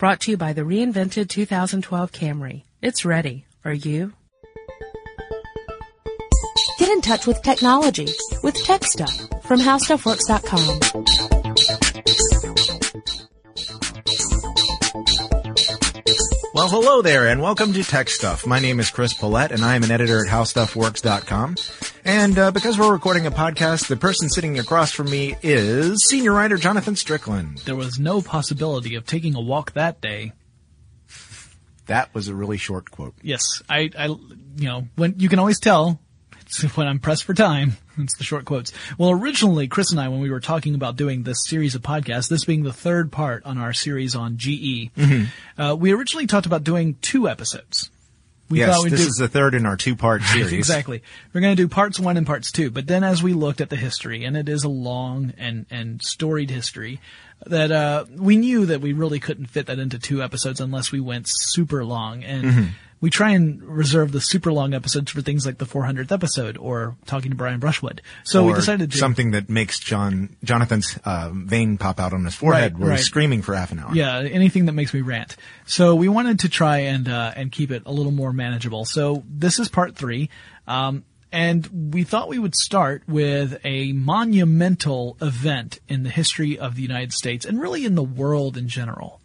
Brought to you by the reinvented 2012 Camry. It's ready. Are you? Get in touch with technology with Tech Stuff from HowStuffWorks.com. Well, hello there, and welcome to Tech Stuff. My name is Chris Pollette, and I am an editor at HowStuffWorks.com. And uh, because we're recording a podcast, the person sitting across from me is senior writer Jonathan Strickland. There was no possibility of taking a walk that day. That was a really short quote. Yes, I, I, you know, when you can always tell it's when I'm pressed for time. It's the short quotes. Well, originally, Chris and I, when we were talking about doing this series of podcasts, this being the third part on our series on GE, uh, we originally talked about doing two episodes. We yes, this do- is the third in our two-part series. Exactly. We're going to do parts one and parts two. But then as we looked at the history, and it is a long and, and storied history, that, uh, we knew that we really couldn't fit that into two episodes unless we went super long. And Mm-hmm. We try and reserve the super long episodes for things like the 400th episode or talking to Brian Brushwood. So we decided to. something that makes John Jonathan's uh, vein pop out on his forehead, Right, where right. he's screaming for half an hour. Yeah, anything that makes me rant. So we wanted to try and uh, and keep it a little more manageable. So this is part three, um, and we thought we would start with a monumental event in the history of the United States and really in the world in general.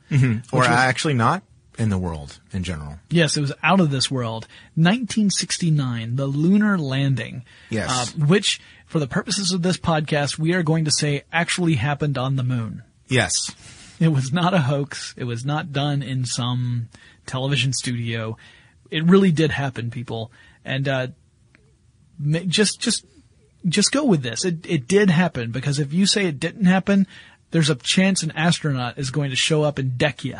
or actually not in the world in general. Yes, it was out of this world. 1969, the lunar landing. Yes. uh, which, for the purposes of this podcast, we are going to say actually happened on the moon. Yes. It was not a hoax. It was not done in some television studio. It really did happen, people. And uh, just just just go with this. It it did happen because if you say it didn't happen, there's a chance an astronaut is going to show up and deck you.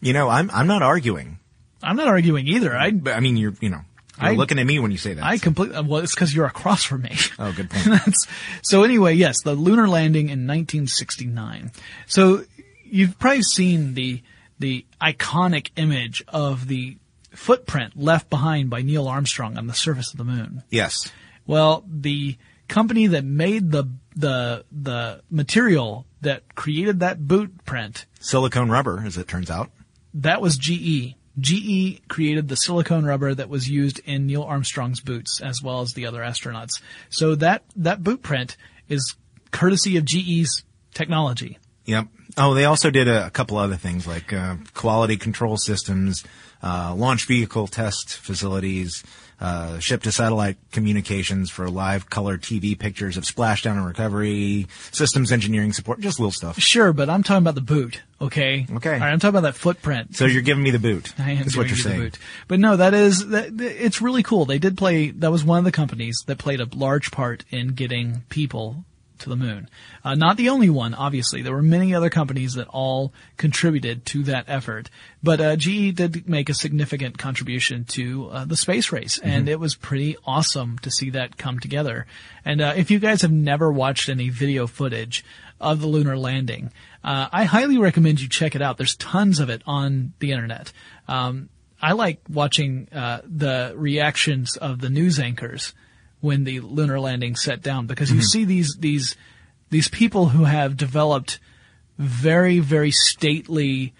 You know, I'm I'm not arguing. I'm not arguing either. I But I mean, you're you know, you're I- looking at me when you say that. I completely uh, well, it's because you're across from me. oh, good point. So anyway, yes, the lunar landing in 1969. So you've probably seen the the iconic image of the footprint left behind by Neil Armstrong on the surface of the moon. yes. Well, the company that made the the the material that created that boot print, Silicone rubber, as it turns out. That was GE. GE created the silicone rubber that was used in Neil Armstrong's boots as well as the other astronauts. So that that boot print is courtesy of GE's technology. Yep. Oh, they also did a, a couple other things like uh, quality control systems, uh, launch vehicle test facilities, uh, ship to satellite communications for live color TV pictures of splashdown and recovery, systems engineering support, just little stuff. Sure, but I'm talking about the boot. Okay. Okay. All right, I'm talking about that footprint. So you're giving me the boot. I am That's what you're you the saying. boot. But no, that is that, it's really cool. They did play. That was one of the companies that played a large part in getting people to the moon. Uh, not the only one, obviously. There were many other companies that all contributed to that effort. But uh, GE did make a significant contribution to uh, the space race, and it was pretty awesome to see that come together. And uh, if you guys have never watched any video footage of the lunar landing, uh, I highly recommend you check it out. There's tons of it on the internet. Um, I like watching uh, the reactions of the news anchors when the lunar landing set down because you see these these these people who have developed very very stately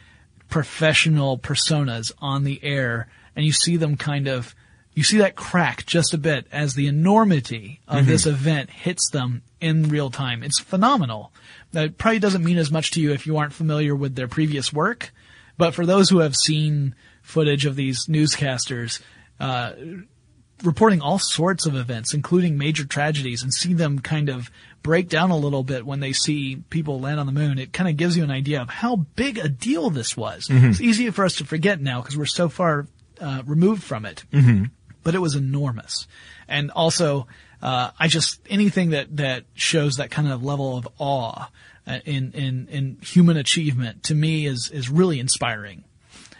professional personas on the air and you see them kind of you see that crack just a bit as the enormity of this event hits them in real time. It's phenomenal. That probably doesn't mean as much to you if you aren't familiar with their previous work, but for those who have seen footage of these newscasters, uh, reporting all sorts of events, including major tragedies, and see them kind of break down a little bit when they see people land on the moon, it kind of gives you an idea of how big a deal this was. It's easy for us to forget now because we're so far uh, removed from it. Mm-hmm. But it was enormous. And also, uh, I just, anything that, that shows that kind of level of awe uh, in, in, in human achievement to me is, is really inspiring.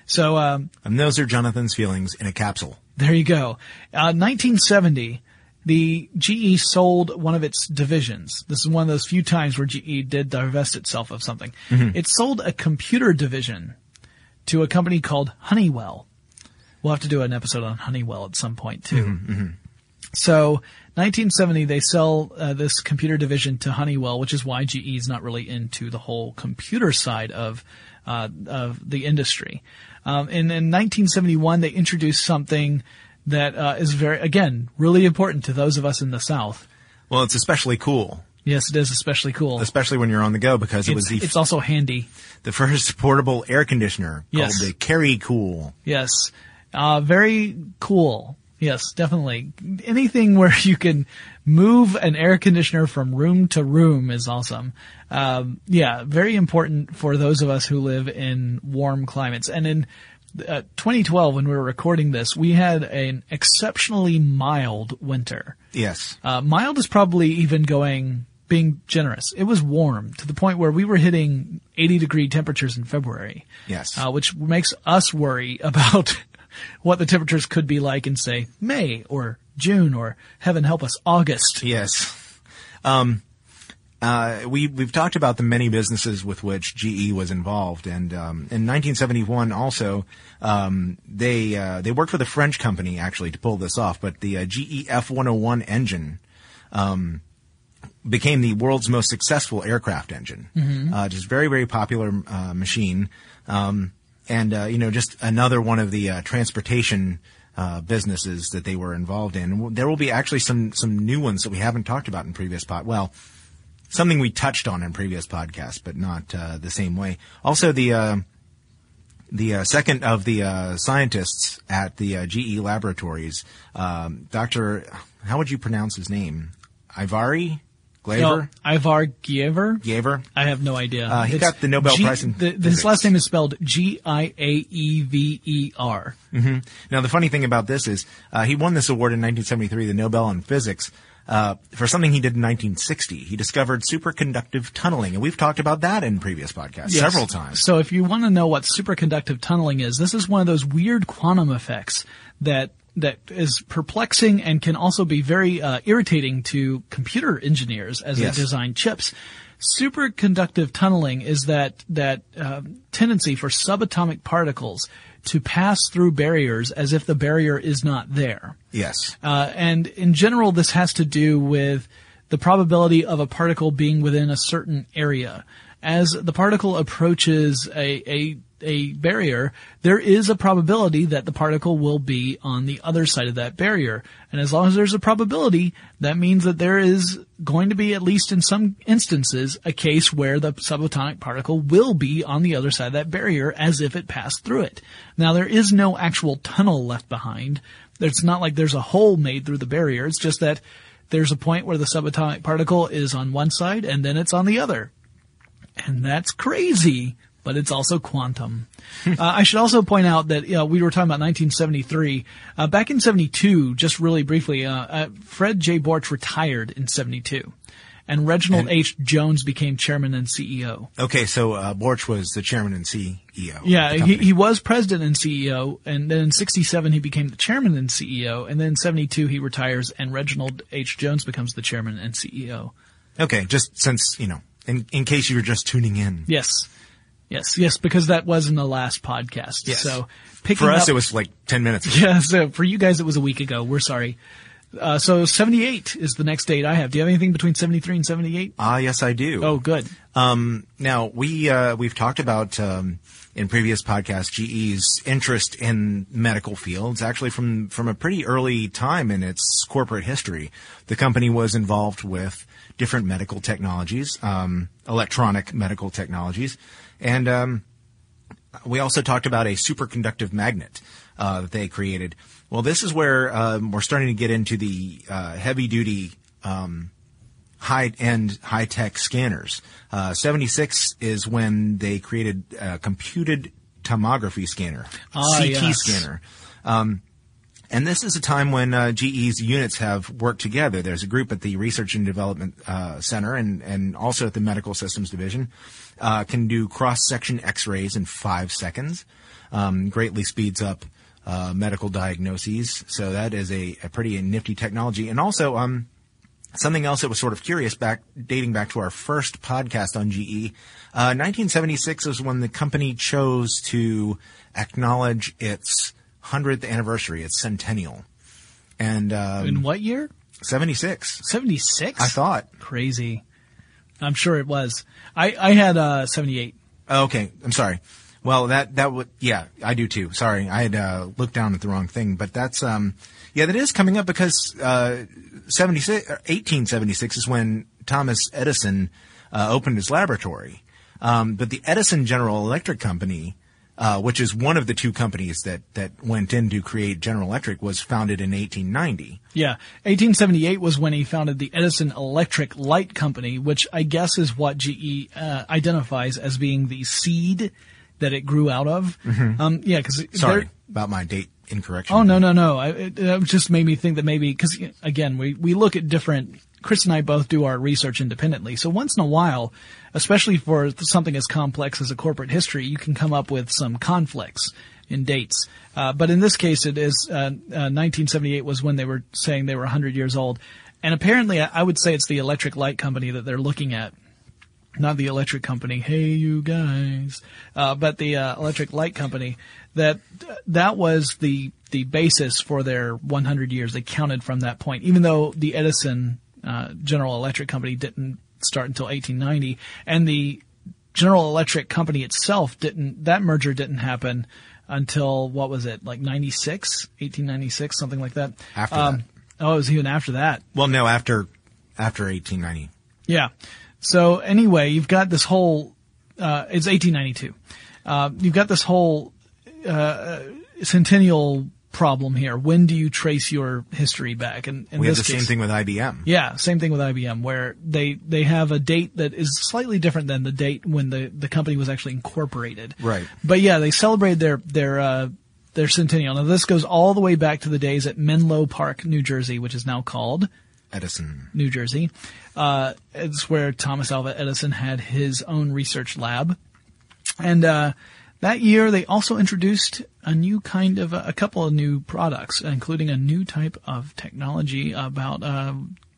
So, um, And those are Jonathan's feelings in a capsule. There you go. Uh, 1970, the GE sold one of its divisions. This is one of those few times where GE did divest itself of something. It sold a computer division to a company called Honeywell. We'll have to do an episode on Honeywell at some point too. So, 1970, they sell uh, this computer division to Honeywell, which is why GE is not really into the whole computer side of uh, of the industry. Um, and in 1971, they introduced something that uh, is very, again, really important to those of us in the South. Well, it's especially cool, Yes, it is especially cool. especially when you're on the go because it was the it's also handy. the first portable air conditioner Yes. called the Carry Cool. Yes. Uh, very cool. Yes, definitely. Anything where you can move an air conditioner from room to room is awesome. Um, yeah, very important for those of us who live in warm climates. And in uh, 2012, when we were recording this, we had an exceptionally mild winter. Yes. Uh, mild is probably even going, being generous. It was warm to the point where we were hitting 80 degree temperatures in February. Yes. Uh, which makes us worry about what the temperatures could be like in, say, May or June or, heaven help us, August. Yes. Um, uh, we we've talked about the many businesses with which GE was involved, and um, in 1971 also um, they uh, they worked with a French company actually to pull this off, but the uh, GE F101 engine um, became the world's most successful aircraft engine. Uh, just very very popular uh, machine, um, and uh, you know just another one of the uh, transportation. Uh, businesses that they were involved in. There will be actually some some new ones that we haven't talked about in previous pod. Well, something we touched on in previous podcasts, but not uh, the same way. Also, the uh, the uh, second of the uh, scientists at the GE laboratories, um, Doctor, how would you pronounce his name? Ivari Glaver. No, Ivar Giever? Gaver. I have no idea. Uh, he It's got the Nobel G- Prize in the, His physics. last name is spelled G-I-A-E-V-E-R. Now, the funny thing about this is uh, he won this award in 1973, the Nobel in Physics. Uh, for something he did in 1960, he discovered superconductive tunneling, and we've talked about that in previous podcasts Yes. several times. So if you want to know what superconductive tunneling is, this is one of those weird quantum effects that that is perplexing and can also be very uh, irritating to computer engineers as Yes. they design chips. Superconductive tunneling is that that um, tendency for subatomic particles to pass through barriers as if the barrier is not there. Yes. Uh, and in general, this has to do with the probability of a particle being within a certain area. As the particle approaches a, a, a barrier, there is a probability that the particle will be on the other side of that barrier. And as long as there's a probability, that means that there is going to be, at least in some instances, a case where the subatomic particle will be on the other side of that barrier as if it passed through it. Now, there is no actual tunnel left behind. It's not like there's a hole made through the barrier. It's just that there's a point where the subatomic particle is on one side and then it's on the other. And that's crazy, but it's also quantum. uh, I should also point out that we were talking about 1973. Uh, back in 72, just really briefly, uh, uh, Fred J. Borch retired in 72. And Reginald H. Jones became chairman and CEO. Okay, so uh, Borch was the chairman and CEO. Yeah, he, he was president and CEO, and then in 67 he became the chairman and CEO, and then in 72 he retires and Reginald H. Jones becomes the chairman and CEO. Okay, just since you know, in in case you were just tuning in. Yes. Yes, yes, because that was in the last podcast. Yes. So picking For us, up, it was like ten minutes. ago. yeah. So for you guys, it was a week ago. We're sorry. Uh, so 78 is the next date I have. Do you have anything between 73 and 78? Ah, yes, I do. Oh, good. Um, now we uh, we've talked about um, in previous podcasts GE's interest in medical fields. Actually, from from a pretty early time in its corporate history, the company was involved with different medical technologies, um, electronic medical technologies, and um, we also talked about a superconductive magnet uh, that they created. Well, this is where um, we're starting to get into the uh, heavy duty high end, high tech scanners. Uh, 76 is when they created a computed tomography scanner, Ah, CT yes. scanner. Um, and this is a time when uh, GE's units have worked together. There's a group at the Research and Development uh, Center and, and also at the Medical Systems Division uh, can do cross section X-rays in five seconds. Um, greatly speeds up uh, medical diagnoses. So that is a, a pretty nifty technology. And also, um, Something else that was sort of curious back, dating back to our first podcast on GE, uh, 1976 was when the company chose to acknowledge its 100th anniversary, its centennial. And, um, In what year? 76. 76? I thought. Crazy. I'm sure it was. I, I had, uh, 78. Oh, okay, I'm sorry. Well, that that would yeah, I do too. Sorry, I had uh, looked down at the wrong thing, but that's um yeah, that is coming up because uh 76 1876 is when Thomas Edison uh, opened his laboratory. Um, but the Edison General Electric Company, uh, which is one of the two companies that that went in to create General Electric, was founded in 1890. Yeah, 1878 was when he founded the Edison Electric Light Company, which I guess is what GE uh, identifies as being the seed that it grew out of. Um, yeah, because Sorry about my date incorrection. Oh no no no! I, it, it just made me think that maybe because again we we look at different. Chris and I both do our research independently, so once in a while, especially for something as complex as a corporate history, you can come up with some conflicts in dates. Uh, but in this case, it is uh, uh, 1978 was when they were saying they were 100 years old, and apparently, I, would say it's the Electric Light Company that they're looking at not the electric company. Hey, you guys, uh, but the uh, electric light company. That that was the the basis for their 100 years. They counted from that point, even though the Edison uh, General Electric Company didn't start until 1890, and the General Electric Company itself didn't. That merger didn't happen until what was it, like 96, 1896, something like that. After that. Oh, it was even after that. Well, no, after after 1890. Yeah. So anyway, you've got this whole. Uh, it's 1892. Uh, you've got this whole uh, centennial problem here. When do you trace your history back? And We have the case, same thing with IBM. yeah, same thing with IBM, where they they have a date that is slightly different than the date when the, the company was actually incorporated. Right. But yeah, they celebrated their their uh, their centennial. Now this goes all the way back to the days at Menlo Park, New Jersey, which is now called Edison. New Jersey. Uh, it's where Thomas Alva Edison had his own research lab. And, uh, that year they also introduced a new kind of, a couple of new products, including a new type of technology about, uh,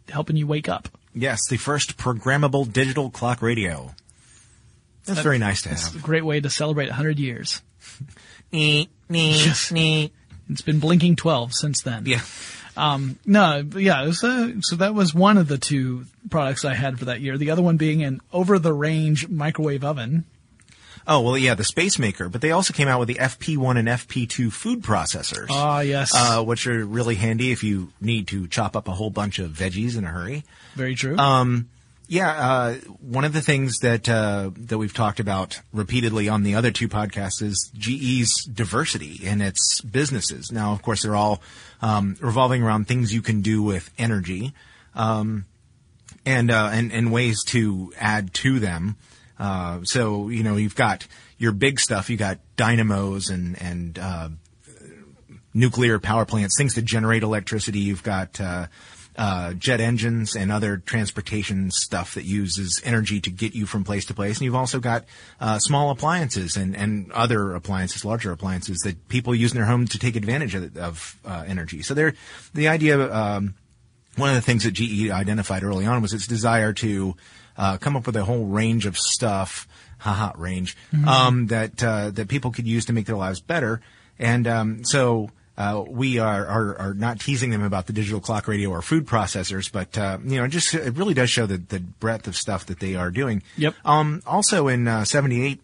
helping you wake up. Yes, the first programmable digital clock radio. That's very nice to It's a great way to celebrate 100 years. Yes. It's been blinking 12 since then. Yeah. No, yeah, uh, so that was one of the two products I had for that year. The other one being an over-the-range microwave oven. Oh, well, yeah, the Space Maker, but they also came out with the FP1 and FP2 food processors. Ah, yes. Uh, which are really handy if you need to chop up a whole bunch of veggies in a hurry. Very true. Yeah, uh, one of the things that uh, that we've talked about repeatedly on the other two podcasts is GE's diversity in its businesses. Now, of course, they're all um, revolving around things you can do with energy, um, and, uh, and and ways to add to them. Uh, so you know, you've got your big stuff. You got dynamos and and uh, nuclear power plants, things that generate electricity. You've got uh, uh, jet engines and other transportation stuff that uses energy to get you from place to place. And you've also got uh, small appliances and, and other appliances, larger appliances that people use in their home to take advantage of, of uh, energy. So they're the idea. Um, one of the things that GE identified early on was its desire to uh, come up with a whole range of stuff, haha, range, um, that uh, that people could use to make their lives better. And um, so uh, we are, are are not teasing them about the digital clock radio or food processors, but uh, you know, just it really does show the the breadth of stuff that they are doing. Yep. Um, also in uh, '78.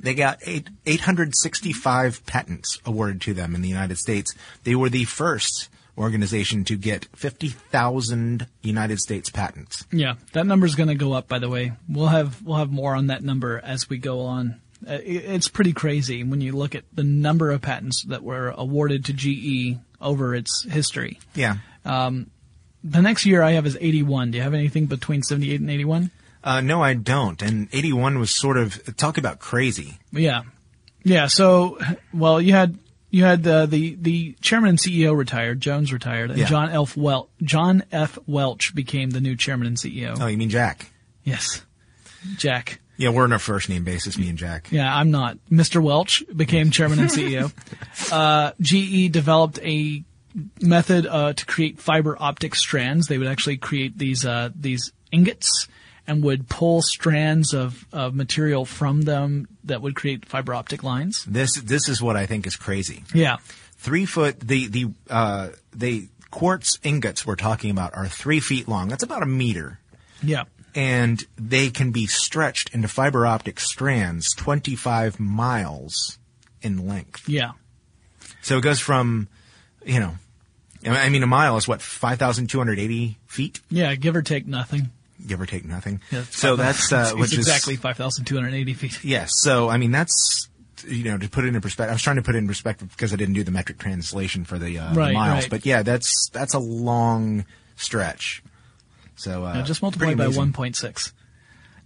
They got eight, 865 patents awarded to them in the United States. They were the first organization to get 50,000 United States patents. Yeah, that number is going to go up. By the way, we'll have we'll have more on that number as we go on. Uh, it's pretty crazy when you look at the number of patents that were awarded to GE over its history. Yeah. The next year I have is 81. Do you have anything between 78 and 81? Uh, no, I don't. And 81 was sort of, talk about crazy. Yeah, yeah. So, well, you had you had uh, the the chairman and CEO retired. Jones retired, and Yeah. John F. Wel- John F. Welch became the new chairman and CEO. Oh, you mean Jack? Yes, Jack. Yeah, we're on a first name basis, me and Jack. Yeah, I'm not. Mr. Welch became chairman and CEO. Uh, GE developed a method uh, to create fiber optic strands. They would actually create these uh, these ingots and would pull strands of, of material from them that would create fiber optic lines. This, this is what I think is crazy. Yeah. Three foot, the, the, uh, the quartz ingots we're talking about are three feet long. That's about a meter. Yeah. and they can be stretched into fiber optic strands 25 miles in length. Yeah. So it goes from, you know, I mean, a mile is what, 5,280 feet, Yeah, give or take nothing. Give or take nothing. Yeah, it's so that's, uh, which is exactly 5,280 feet. Yes. So, I mean, that's, you know, to put it in perspective, I was trying to put it in perspective because I didn't do the metric translation for the, uh, the miles. right. But yeah, that's, that's a long stretch. So, uh, Yeah, just multiply by 1.6.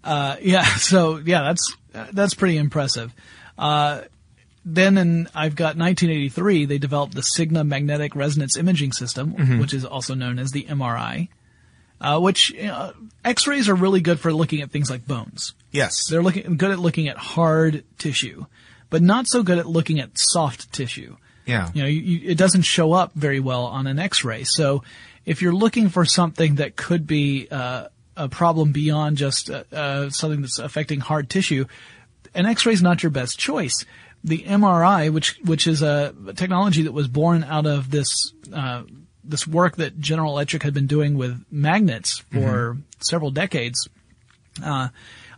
Uh, yeah, so yeah, that's uh, that's pretty impressive. Uh, then in I've got 1983, they developed the Signa magnetic resonance imaging system, Mm-hmm. which is also known as the MRI. Uh, which uh, X-rays are really good for looking at things like bones. Yes. They're looking good at looking at hard tissue, but not so good at looking at soft tissue. Yeah. You know, you, you, it doesn't show up very well on an X-ray. So, if you're looking for something that could be uh, a problem beyond just uh, uh, something that's affecting hard tissue, an X-ray is not your best choice. The MRI, which which is a technology that was born out of this uh, this work that General Electric had been doing with magnets for several decades, uh,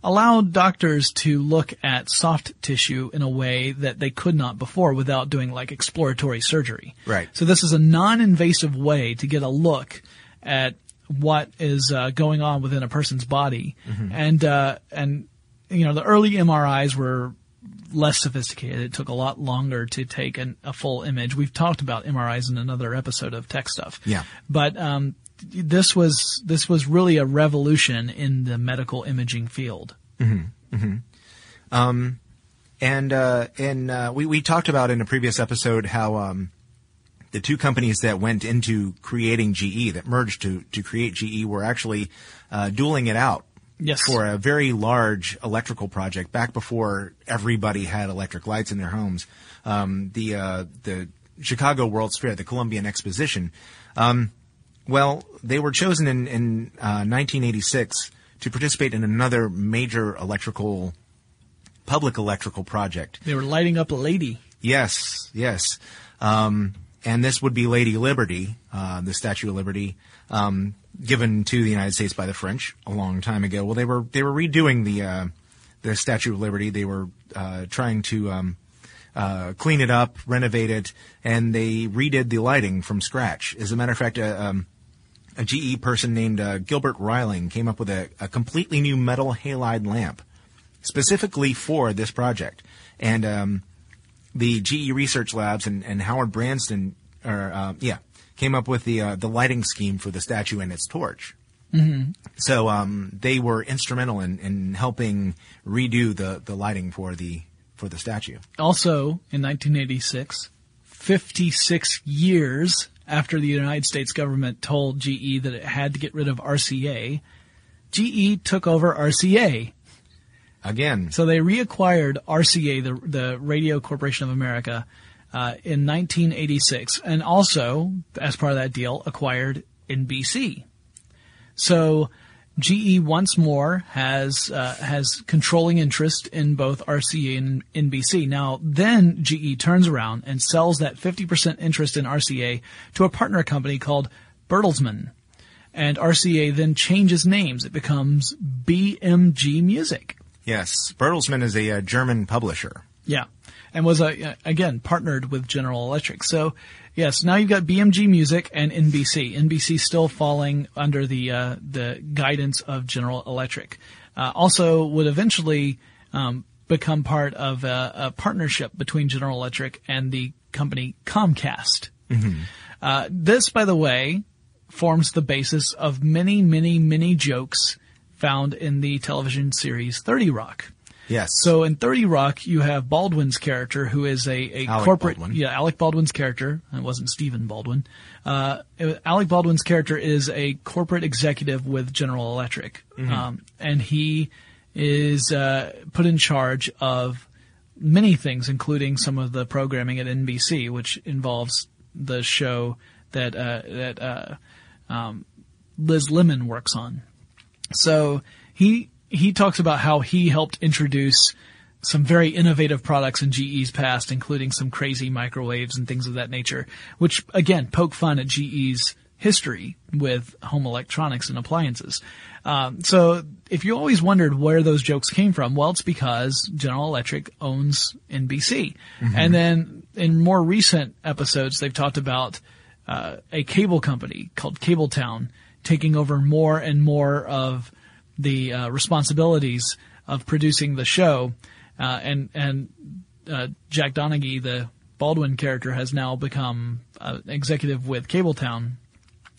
allowed doctors to look at soft tissue in a way that they could not before without doing like exploratory surgery. Right. So this is a non-invasive way to get a look at what is uh, going on within a person's body, and uh, and you know the early MRIs were less sophisticated. It took a lot longer to take an, a full image. We've talked about MRIs in another episode of Tech Stuff. Yeah. But um, this was this was really a revolution in the medical imaging field. And uh, and uh, we we talked about in a previous episode how um, the two companies that went into creating GE that merged to to create GE were actually uh, dueling it out Yes. for a very large electrical project back before everybody had electric lights in their homes. Um, the uh, the Chicago World's Fair, the Columbian Exposition. Um, well, they were chosen in, in uh, 1986 to participate in another major electrical, public electrical project. They were lighting up a lady. Yes, yes. Um, and this would be Lady Liberty, uh, the Statue of Liberty, um, given to the United States by the French a long time ago. Well, they were they were redoing the uh, the Statue of Liberty. They were uh, trying to um, uh, clean it up, renovate it, and they redid the lighting from scratch. As a matter of fact, uh, um, a GE person named uh, Gilbert Reiling came up with a, a completely new metal halide lamp specifically for this project. And um, the GE Research Labs and, and Howard Brandston, or uh, yeah, came up with the uh, the lighting scheme for the statue and its torch. Mm-hmm. So um, they were instrumental in, in helping redo the, the lighting for the for the statue. Also, in 1986, 56 years after the United States government told GE that it had to get rid of RCA, GE took over RCA. Again, So they reacquired RCA, the, the Radio Corporation of America, uh, in 1986, and also, as part of that deal, acquired NBC. So GE once more has uh, has controlling interest in both RCA and NBC. Now, then GE turns around and sells that 50% interest in RCA to a partner company called Bertelsmann. And RCA then changes names. It becomes BMG Music. yes, Bertelsmann is a, uh German publisher. Yeah. And was, uh, again, partnered with General Electric. So, yes, now you've got BMG Music and NBC. NBC still falling under the, uh, the guidance of General Electric. Uh, also would eventually, um, become part of a, a partnership between General Electric and the company Comcast. Uh, this, by the way, forms the basis of many, many, many jokes found in the television series 30 Rock. Yes. So in 30 Rock, you have Baldwin's character, who is a, a Alec corporate, Baldwin. yeah, Alec Baldwin's character. It wasn't Stephen Baldwin. Uh, Alec Baldwin's character is a corporate executive with General Electric, Mm-hmm. um, and he is uh, put in charge of many things, including some of the programming at NBC, which involves the show that uh, that uh, um, Liz Lemon works on. So he he talks about how he helped introduce some very innovative products in GE's past, including some crazy microwaves and things of that nature, which again poke fun at GE's history with home electronics and appliances. Um, so if you always wondered where those jokes came from, well, it's because General Electric owns NBC. And then in more recent episodes, they've talked about uh, a cable company called Cabletown taking over more and more of the uh, responsibilities of producing the show, uh, and and uh, Jack Donaghy, the Baldwin character, has now become uh, executive with Cabletown.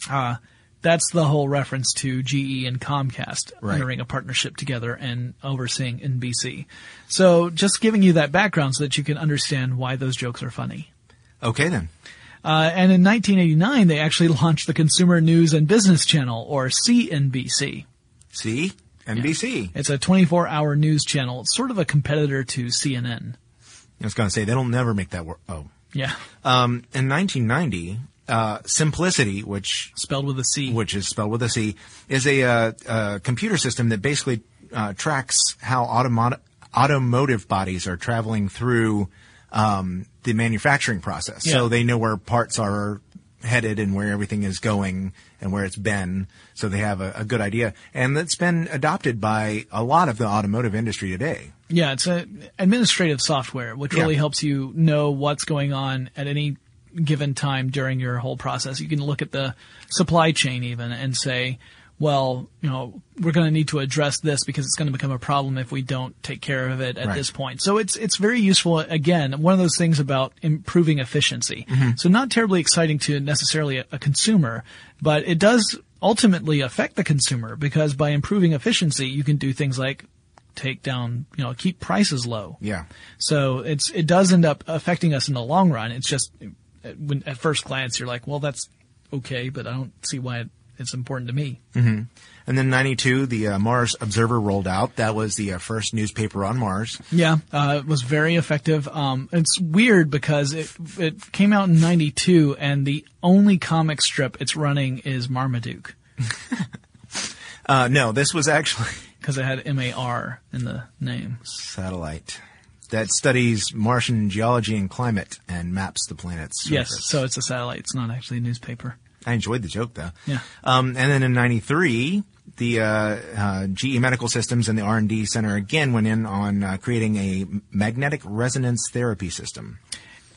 Uh, that's the whole reference to GE and Comcast Right. entering a partnership together and overseeing NBC. So just giving you that background so that you can understand why those jokes are funny. Okay then. Uh, and in 1989, they actually launched the Consumer News and Business Channel, or CNBC. See? NBC. It's a 24-hour news channel. It's sort of a competitor to CNN. I was going to say, they'll never make that work. Oh. Yeah, Um, in 1990, uh, Cimplicity, which spelled with a C. which is spelled with a C, is a, uh, uh, computer system that basically uh, tracks how automo- automotive bodies are traveling through um, the manufacturing process. Yeah. So they know where parts are headed and where everything is going and where it's been. So they have a, a good idea, and that's been adopted by a lot of the automotive industry today. Yeah, it's a administrative software which Yeah. really helps you know what's going on at any given time during your whole process. You can look at the supply chain even and say, well, you know, we're going to need to address this because it's going to become a problem if we don't take care of it at Right. this point. So it's it's very useful. Again, one of those things about improving efficiency. Mm-hmm. So not terribly exciting to necessarily a, a consumer, but it does ultimately affect the consumer because by improving efficiency, you can do things like take down, you know, keep prices low. Yeah. So it's it does end up affecting us in the long run. It's just when at first glance you're like, well, that's okay, but I don't see why it, it's important to me. And then 92, the uh, Mars Observer rolled out. That was the uh, first newspaper on Mars. Yeah, uh, it was very effective. Um, it's weird because it it came out in '92, and the only comic strip it's running is Marmaduke Uh, no, this was actually because it had M A R in the name. satellite that studies Martian geology and climate and maps the planet's Surface. Yes, so it's a satellite. It's not actually a newspaper. I enjoyed the joke though. Yeah. Um, and then in '93, the uh, uh, GE Medical Systems and the R&D Center again went in on uh, creating a magnetic resonance therapy system.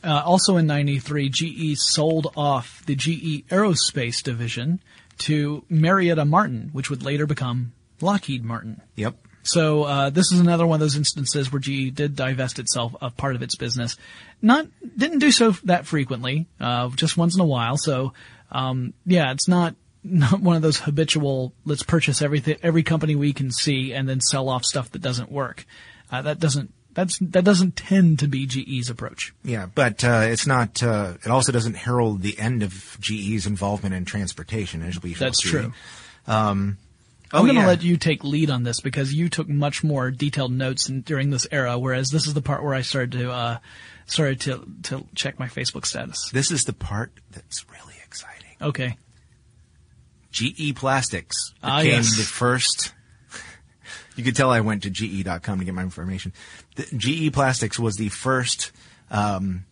Uh, also in 93, GE sold off the GE Aerospace division to Marietta Martin, which would later become Lockheed Martin. Yep. So uh, this is another one of those instances where GE did divest itself of part of its business. Not didn't do so that frequently, uh, just once in a while. So um, yeah, it's not not one of those habitual. Let's purchase everything, every company we can see, and then sell off stuff that doesn't work. Uh, that doesn't that's that doesn't tend to be GE's approach. Yeah, but uh, it's not. Uh, it also doesn't herald the end of GE's involvement in transportation, as we That's see. true. Um, I'm oh, going to yeah. let you take lead on this because you took much more detailed notes in, during this era, whereas this is the part where I started to uh, started to to check my Facebook status. This is the part that's really exciting. Okay. GE Plastics Ah, became yes. the first. You could tell I went to GE.com to get my information. The, GE Plastics was the first um,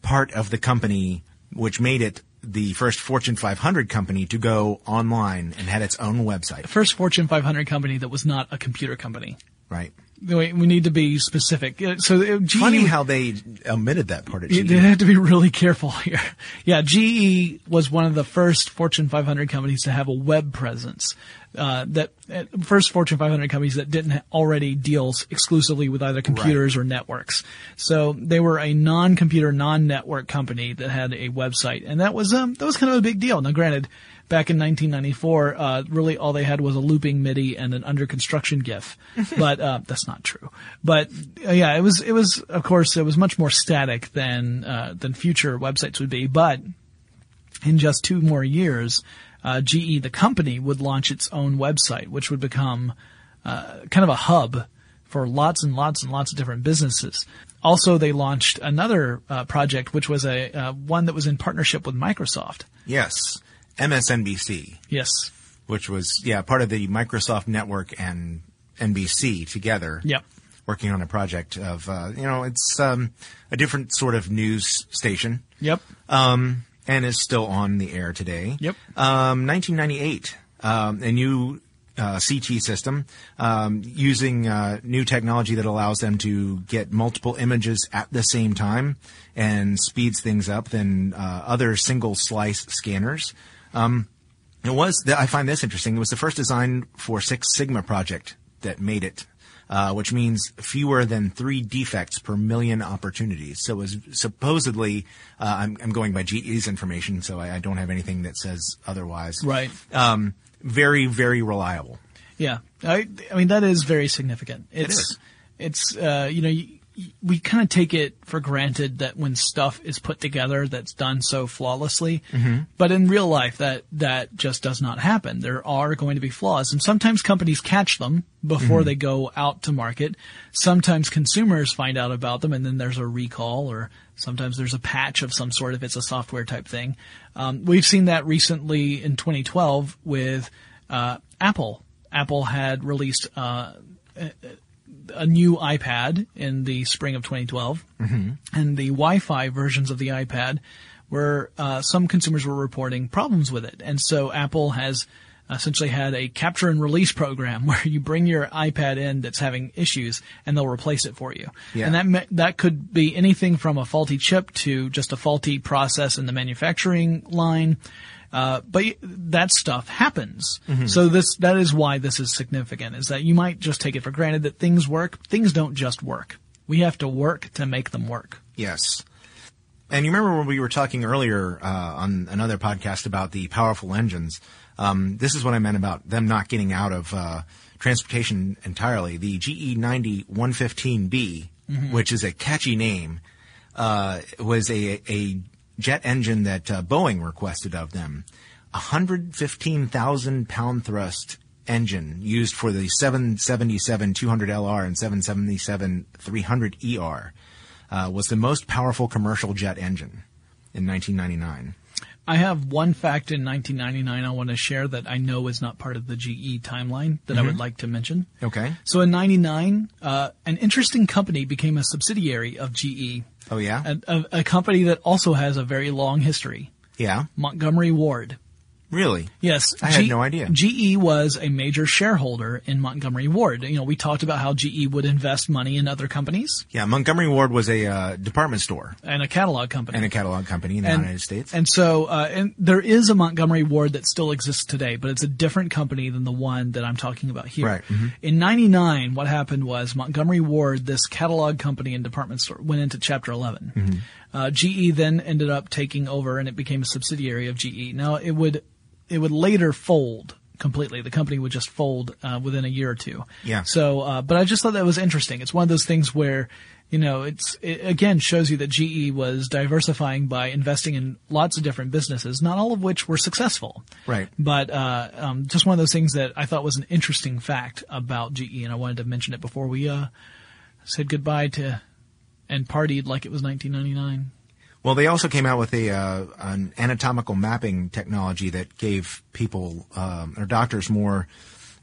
part of the company which made it the first Fortune 500 company to go online and had its own website. First Fortune 500 company that was not a computer company. Right. We, we need to be specific. So uh, GE, Funny how they omitted that part at. GE. They had to be really careful here. Yeah, GE was one of the first Fortune 500 companies to have a web presence. Uh, that uh, first Fortune 500 companies that didn't already deal exclusively with either computers or networks. So they were a non-computer, non-network company that had a website, and that was um that was kind of a big deal. Now, granted, back in 1994, uh, really all they had was a looping MIDI and an under construction GIF, but uh, that's not true. But uh, yeah, it was it was of course it was much more static than uh, than future websites would be, but in just two more years, uh, GE, the company, would launch its own website, which would become uh, kind of a hub for lots and lots and lots of different businesses. Also, they launched another uh, project, which was a uh, one that was in partnership with Microsoft. Yes. MSNBC, Yes, which was, yeah, part of the Microsoft network and NBC together. Yep. Working on a project of, uh, you know, it's um, a different sort of news station. yep. Um, and is still on the air today. Yep. Um, 1998, um, a new uh, CT system um, using uh, new technology that allows them to get multiple images at the same time and speeds things up than uh, other single slice scanners. Um, it was that I find this interesting. It was the first design for Six Sigma project that made it uh, which means fewer than three defects per million opportunities. So it was supposedly, uh, I'm, I'm, going by GE's information, so I, I, don't have anything that says otherwise. Right. Um, very, very reliable. Yeah. I, I mean, that is very significant. It's, it is. It's, uh, you know, we kind of take it for granted that when stuff is put together that's done so flawlessly mm-hmm. but in real life that that just does not happen there are going to be flaws and sometimes companies catch them before mm-hmm. they go out to market sometimes consumers find out about them and then there's a recall or sometimes there's a patch of some sort if it's a software type thing um, we've seen that recently in 2012 with uh, apple apple had released uh, a new iPad in the spring of 2012, mm-hmm. and the Wi-Fi versions of the iPad where uh, some consumers were reporting problems with it, and so Apple has essentially had a capture and release program where you bring your iPad in that's having issues and they'll replace it for you. Yeah. And that that could be anything from a faulty chip to just a faulty process in the manufacturing line. Uh, but that stuff happens. Mm-hmm. So this, that is why this is significant, is that you might just take it for granted that things work. Things don't just work. We have to work to make them work. Yes. And you remember when we were talking earlier uh, on another podcast about the powerful engines? Um, this is what I meant about them not getting out of uh, transportation entirely. The GE 90 115B, mm-hmm. which is a catchy name, uh, was a, a jet engine that uh, Boeing requested of them. A 115,000 pound thrust engine used for the 777 200LR and 777 300ER uh, was the most powerful commercial jet engine in 1999. I have one fact in 1999 I want to share that I know is not part of the GE timeline that mm-hmm. I would like to mention. Okay. So in 99, uh, an interesting company became a subsidiary of GE Oh yeah, a, a, a, company that also has a very long history. Yeah, Montgomery Ward. Really? Yes. I G- had no idea. GE was a major shareholder in Montgomery Ward. You know, we talked about how GE would invest money in other companies. Yeah, Montgomery Ward was a uh, department store and a catalog company and a catalog company in the and, United States. And so, uh, and there is a Montgomery Ward that still exists today, but it's a different company than the one that I'm talking about here. Right. Mm-hmm. In '99, what happened was Montgomery Ward, this catalog company and department store, went into Chapter 11. Mm-hmm. Uh, GE then ended up taking over, and it became a subsidiary of GE. Now, it would it would later fold completely. The company would just fold uh, within a year or two. Yeah. So, uh, but I just thought that was interesting. It's one of those things where, you know, it's it again shows you that GE was diversifying by investing in lots of different businesses, not all of which were successful. Right. But uh, um, just one of those things that I thought was an interesting fact about GE, and I wanted to mention it before we uh, said goodbye to and partied like it was 1999. Well, they also came out with a uh, an anatomical mapping technology that gave people um, or doctors more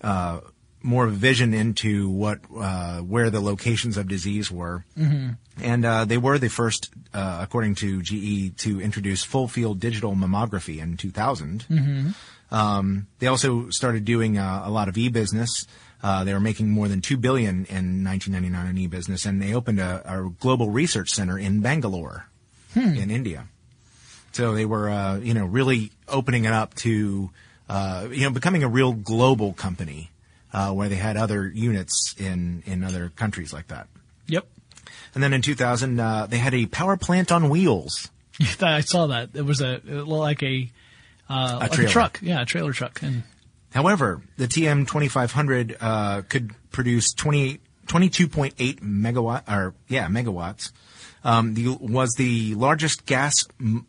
uh, more vision into what uh, where the locations of disease were, mm-hmm. and uh, they were the first, uh, according to GE, to introduce full field digital mammography in 2000. Mm-hmm. Um, they also started doing uh, a lot of e-business. they were making more than two billion in 1999 in e-business, and they opened a, a global research center in Bangalore hmm. in India. So they were, uh, you know, really opening it up to, uh, you know, becoming a real global company, uh, where they had other units in, in other countries like that. Yep. And then in 2000, uh, they had a power plant on wheels. I saw that. It was a, it looked like a, uh, a, like a truck. Yeah, a trailer truck. And however, the TM 2500, uh, could produce 20, 22.8 megawatt, or yeah, megawatts um, the, was the largest gas, m-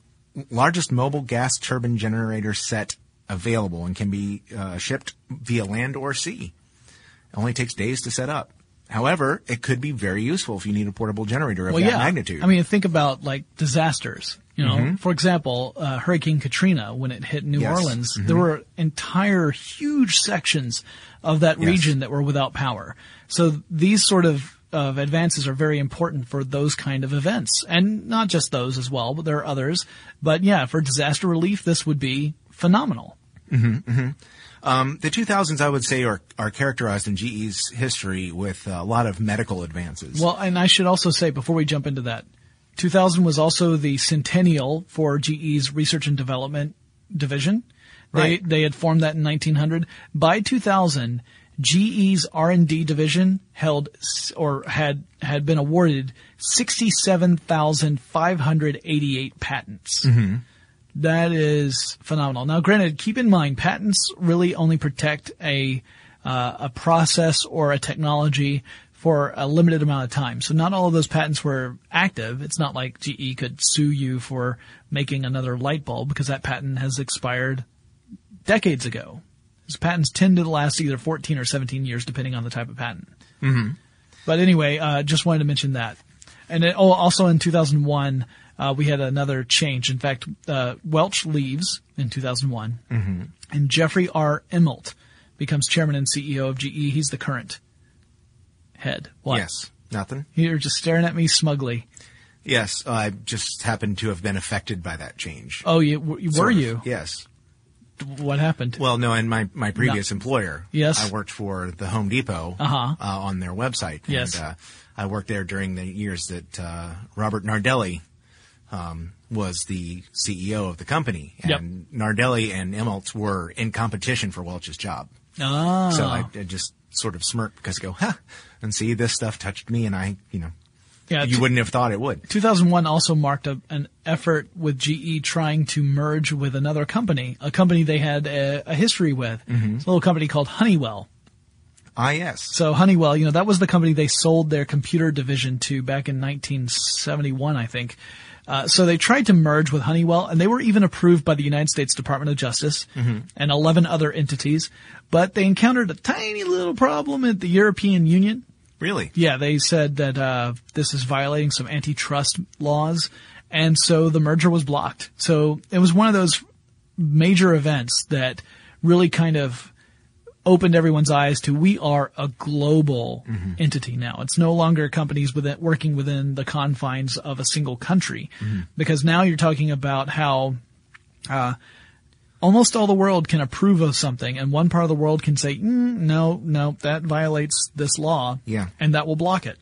largest mobile gas turbine generator set available and can be uh, shipped via land or sea. It only takes days to set up. However, it could be very useful if you need a portable generator of well, that yeah. magnitude. I mean, think about like disasters. You know, mm-hmm. for example, uh, Hurricane Katrina, when it hit New yes. Orleans, mm-hmm. there were entire huge sections of that yes. region that were without power. So these sort of of advances are very important for those kind of events, and not just those as well, but there are others. But yeah, for disaster relief, this would be phenomenal. Um, the 2000s, I would say, are, are characterized in GE's history with a lot of medical advances. Well, and I should also say before we jump into that, 2000 was also the centennial for GE's research and development division. They Right. they had formed that in 1900. By 2000, GE's R&D division held or had had been awarded 67,588 patents. That is phenomenal. Now, granted, keep in mind, patents really only protect a uh, a process or a technology for a limited amount of time. So not all of those patents were active. It's not like GE could sue you for making another light bulb because that patent has expired decades ago. These patents tend to last either 14 or 17 years, depending on the type of patent. Mm-hmm. But anyway, uh, just wanted to mention that. And it, oh, also in 2001, uh, we had another change. In fact, uh, Welch leaves in 2001, Mm-hmm. and Jeffrey R. Immelt becomes chairman and CEO of GE. He's the current head. What? Yes. Nothing? You're just staring at me smugly. Yes. I just happened to have been affected by that change. Oh, you, were of. you? Yes. What happened? Well, no, and my, my previous employer, Yes. I worked for the Home Depot Uh-huh. uh, on their website. Yes. And, uh, I worked there during the years that uh, Robert Nardelli um, was the CEO of the company. Yep. And Nardelli and Immelt were in competition for Welch's job. ah. So I, I just sort of smirked because I go, huh, and see, this stuff touched me and I, you know, yeah, you t- wouldn't have thought it would. 2001 also marked a, an effort with GE trying to merge with another company, a company they had a, a history with. It's a little company called Honeywell. Ah, yes. So Honeywell, you know, that was the company they sold their computer division to back in 1971, I think. Uh, so they tried to merge with Honeywell, and they were even approved by the United States Department of Justice and 11 other entities. But they encountered a tiny little problem at the European Union. Really? Yeah, they said that uh, this is violating some antitrust laws, and so the merger was blocked. So it was one of those major events that really kind of opened everyone's eyes to we are a global entity now. It's no longer companies within, working within the confines of a single country, because now you're talking about how uh, almost all the world can approve of something, and one part of the world can say, mm, no, no, that violates this law, Yeah. and that will block it.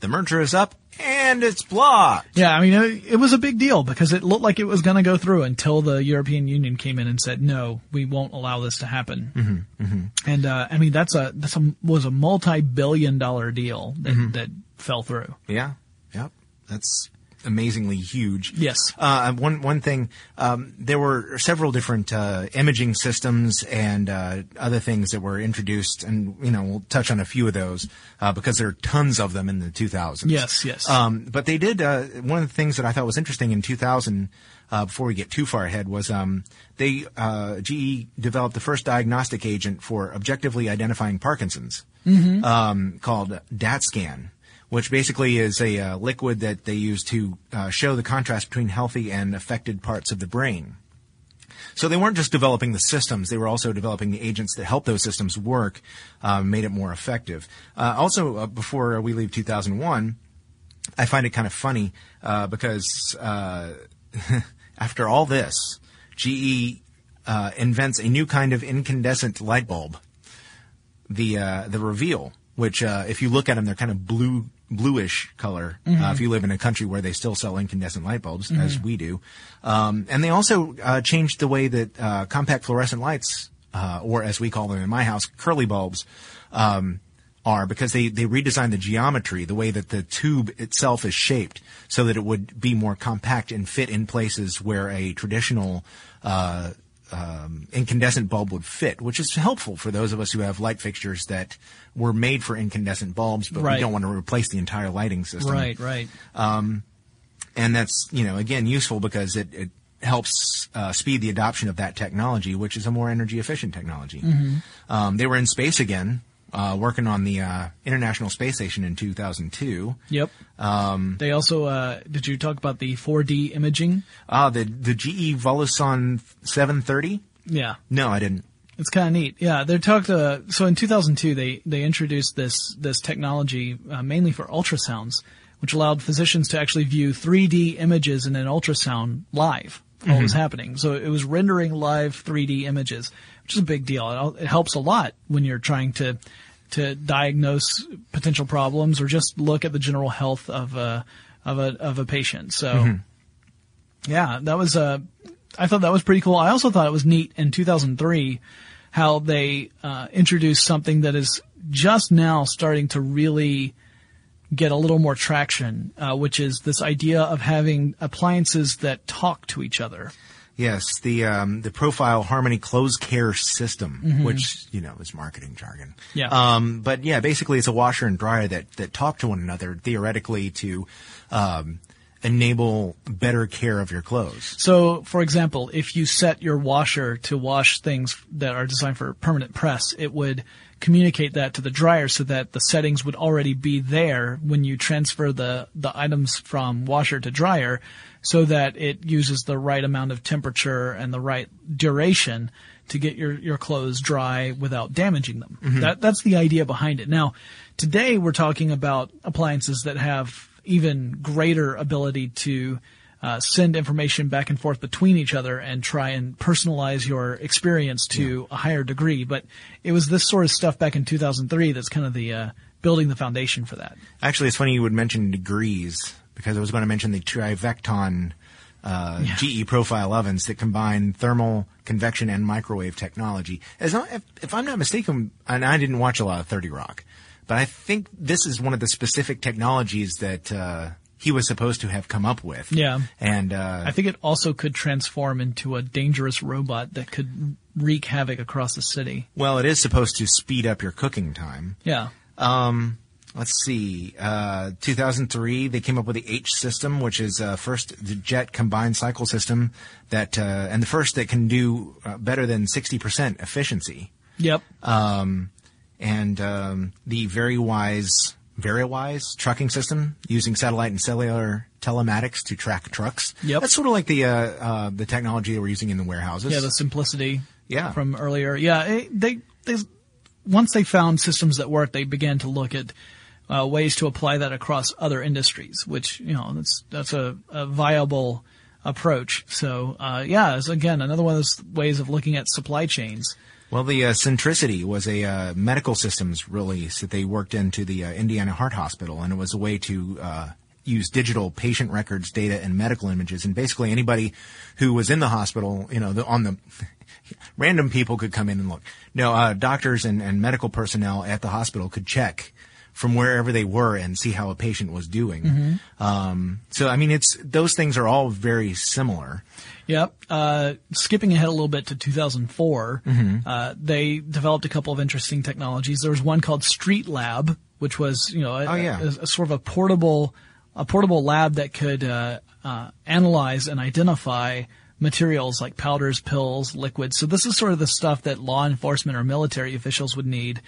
The merger is up and it's blocked. Yeah, I mean, it, it was a big deal because it looked like it was going to go through until the European Union came in and said, "No, we won't allow this to happen." Mm-hmm, And uh, I mean, that's a that's a was a multi-billion-dollar deal that that fell through. Yeah. Yep. That's amazingly huge. Yes. Uh, one one thing, um, there were several different uh, imaging systems and uh, other things that were introduced, and you know we'll touch on a few of those uh, because there are tons of them in the 2000s. Yes, yes. Um, but they did uh, one of the things that I thought was interesting in 2000. Uh, before we get too far ahead, was um, they uh, GE developed the first diagnostic agent for objectively identifying Parkinson's um, called DATScan, which basically is a uh, liquid that they use to uh, show the contrast between healthy and affected parts of the brain. So they weren't just developing the systems; they were also developing the agents that help those systems work, uh, made it more effective. Uh, also, uh, before we leave 2001, I find it kind of funny uh, because after all this, GE invents a new kind of incandescent light bulb the the reveal, which uh, if you look at them, they're kind of blue bluish color. Uh, if you live in a country where they still sell incandescent light bulbs, as we do, um, and they also uh, changed the way that uh, compact fluorescent lights, uh, or as we call them in my house, curly bulbs. Um, are because they, they redesigned the geometry, the way that the tube itself is shaped, so that it would be more compact and fit in places where a traditional uh, um, incandescent bulb would fit, which is helpful for those of us who have light fixtures that were made for incandescent bulbs, but Right. we don't want to replace the entire lighting system. Right, right. And that's, you know, again, useful because it, it helps uh, speed the adoption of that technology, which is a more energy efficient technology. Um, they were in space again, uh, working on the uh, International Space Station in 2002. Yep. Um, they also uh, did you talk about the 4D imaging? Ah, the the GE Voluson 730. Yeah. No, I didn't. It's kind of neat. Yeah, they talked. Uh, so in 2002, they they introduced this this technology uh, mainly for ultrasounds, which allowed physicians to actually view 3D images in an ultrasound live while it was happening. So it was rendering live 3D images, which is a big deal. It, it helps a lot when you're trying to to diagnose potential problems or just look at the general health of a of a of a patient. So yeah, that was uh, I thought that was pretty cool. I also thought it was neat in 2003 how they uh, introduced something that is just now starting to really get a little more traction, uh, which is this idea of having appliances that talk to each other. Yes, the um, the Profile Harmony Clothes Care System, Mm-hmm. which you know is marketing jargon. Yeah. Um, but yeah, basically it's a washer and dryer that that talk to one another theoretically to um, enable better care of your clothes. So, for example, if you set your washer to wash things that are designed for permanent press, it would communicate that to the dryer so that the settings would already be there when you transfer the, the items from washer to dryer so that it uses the right amount of temperature and the right duration to get your, your clothes dry without damaging them. Mm-hmm. That, that's the idea behind it. Now, today we're talking about appliances that have even greater ability to uh, send information back and forth between each other and try and personalize your experience to a higher degree. But it was this sort of stuff back in 2003 that's kind of the uh, building the foundation for that. Actually, it's funny you would mention degrees because I was going to mention the Trivection uh, GE profile ovens that combine thermal, convection, and microwave technology. As long, if, if I'm not mistaken, and I didn't watch a lot of 30 Rock, but I think this is one of the specific technologies that uh, he was supposed to have come up with. Yeah. And uh, I think it also could transform into a dangerous robot that could wreak havoc across the city. well, it is supposed to speed up your cooking time. Yeah. Um, let's see. Uh, 2003, they came up with the H system, which is uh, first the jet combined cycle system that, uh, and the first that can do uh, better than 60% efficiency. Yep. Um, and um, the VeriWise, very wise trucking system using satellite and cellular telematics to track trucks. Yep. That's sort of like the uh, uh, the technology that we're using in the warehouses. Yeah, the Cimplicity. Yeah. From earlier. Yeah, it, they they once they found systems that worked, they began to look at uh, ways to apply that across other industries, which you know that's that's a, a viable approach. So uh, yeah, it's again another one of those ways of looking at supply chains. Well, the uh, Centricity was a uh, medical systems release that they worked into the uh, Indiana Heart Hospital, and it was a way to uh, use digital patient records, data, and medical images. And basically, anybody who was in the hospital, you know, the, on the random people could come in and look. No, uh, doctors and, and medical personnel at the hospital could check from wherever they were and see how a patient was doing. Um, so, I mean, it's those things are all very similar. Yep. Uh, skipping ahead a little bit to 2004, uh, they developed a couple of interesting technologies. There was one called Street Lab, which was you know a, Oh, yeah. a- a sort of a portable a portable lab that could uh, uh, analyze and identify materials like powders, pills, liquids. So this is sort of the stuff that law enforcement or military officials would need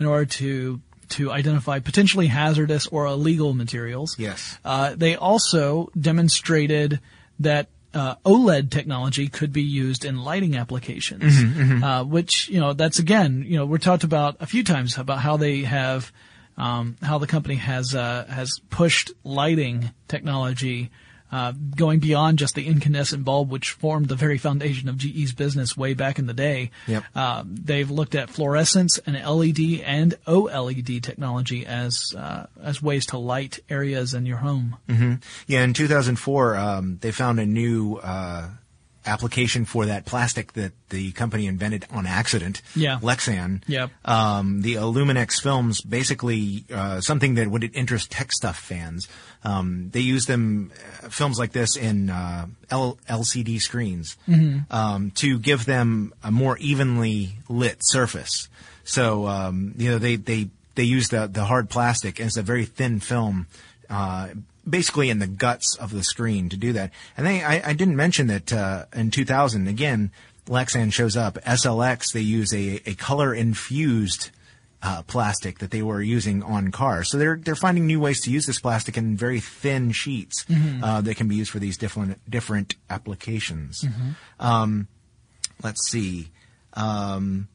in order to to identify potentially hazardous or illegal materials. Yes. Uh, they also demonstrated that uh, OLED technology could be used in lighting applications, Uh, which you know that's again you know we're talked about a few times about how they have um, how the company has uh, has pushed lighting technology. Uh, going beyond just the incandescent bulb, which formed the very foundation of GE's business way back in the day, Yep. uh, they've looked at fluorescence and LED and OLED technology as uh, as ways to light areas in your home. Yeah, in 2004, um, they found a new uh, application for that plastic that the company invented on accident. Yeah. Lexan. Yep. Um, the Illuminex films, basically uh, something that would interest tech stuff fans. Um, they use them, uh, films like this in uh, L- LCD screens um, to give them a more evenly lit surface. So um, you know they they they use the the hard plastic as a very thin film. Uh, basically in the guts of the screen to do that. And they, I, I didn't mention that uh, in 2000, again, Lexan shows up. SLX, they use a, a color infused uh, plastic that they were using on cars. So they're they're finding new ways to use this plastic in very thin sheets uh, that can be used for these different different applications. Um, let's see. Um,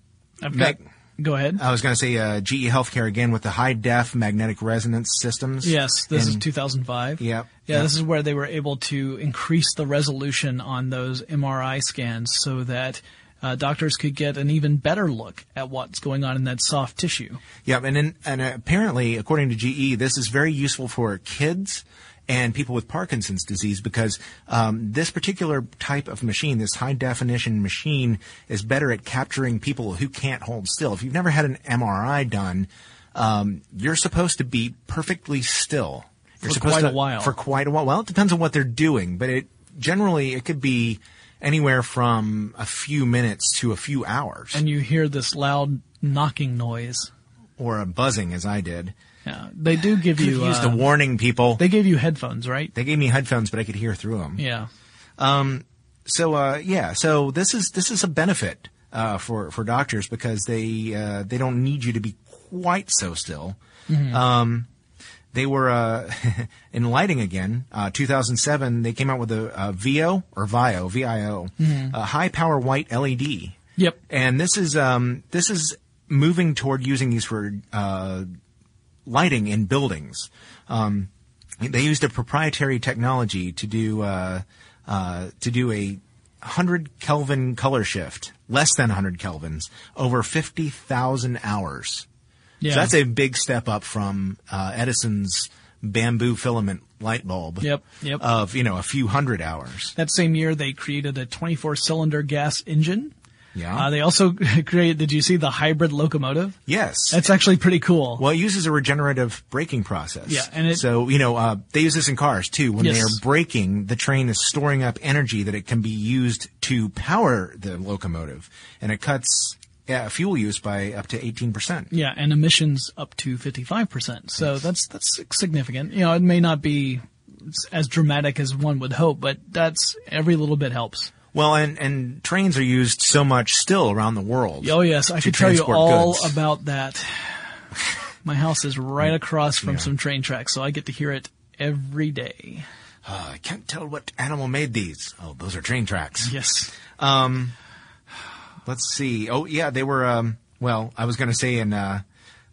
I've got. Meg- go ahead. I was going to say uh, GE Healthcare again with the high def magnetic resonance systems. yes, this is 2005. Yep. Yeah, Yep. this is where they were able to increase the resolution on those MRI scans so that uh, doctors could get an even better look at what's going on in that soft tissue. Yep, and in, and apparently, according to GE, this is very useful for kids and people with Parkinson's disease because um, this particular type of machine, this high definition machine, is better at capturing people who can't hold still. If you've never had an MRI done, um, you're supposed to be perfectly still. You're For supposed quite to, a while. For quite a while. Well, it depends on what they're doing, but it generally it could be anywhere from a few minutes to a few hours, And you hear this loud knocking noise. or a buzzing, as I did. Yeah, they do give you. used uh, a warning, people. they gave you headphones, right? They gave me headphones, but I could hear through them. Yeah. So, uh, yeah, so this is this is a benefit uh, for for doctors because they uh, they don't need you to be quite so still. Um, they were uh, in lighting again. Uh, 2007, they came out with a, a VIO or VIO, VIO, a high power white LED. Yep. And this is um, this is moving toward using these for uh, lighting in buildings. Um, they used a proprietary technology to do uh, uh, to do a hundred Kelvin color shift, less than hundred kelvins, over fifty thousand hours. Yeah. So that's a big step up from uh, Edison's bamboo filament light bulb. Yep, yep. Of you know a few hundred hours. That same year, they created a 24 cylinder gas engine. Yeah. Uh, they also create. did you see the hybrid locomotive? yes. That's actually pretty cool. Well, it uses a regenerative braking process. Yeah, and it- so you know uh, they use this in cars too. When Yes. they are braking, the train is storing up energy that it can be used to power the locomotive, and it cuts yeah, fuel use by up to eighteen percent. Yeah, and emissions up to 55%. So that's, that's significant. You know, it may not be as dramatic as one would hope, but that's, every little bit helps. Well, and and trains are used so much still around the world. Oh yes, I could tell you all goods. about that. My house is right across from Yeah. some train tracks, so I get to hear it every day. Uh, I can't tell what animal made these. Oh, those are train tracks. Yes. Let's see. Oh, yeah, they were. Um, well, I was going to say in uh,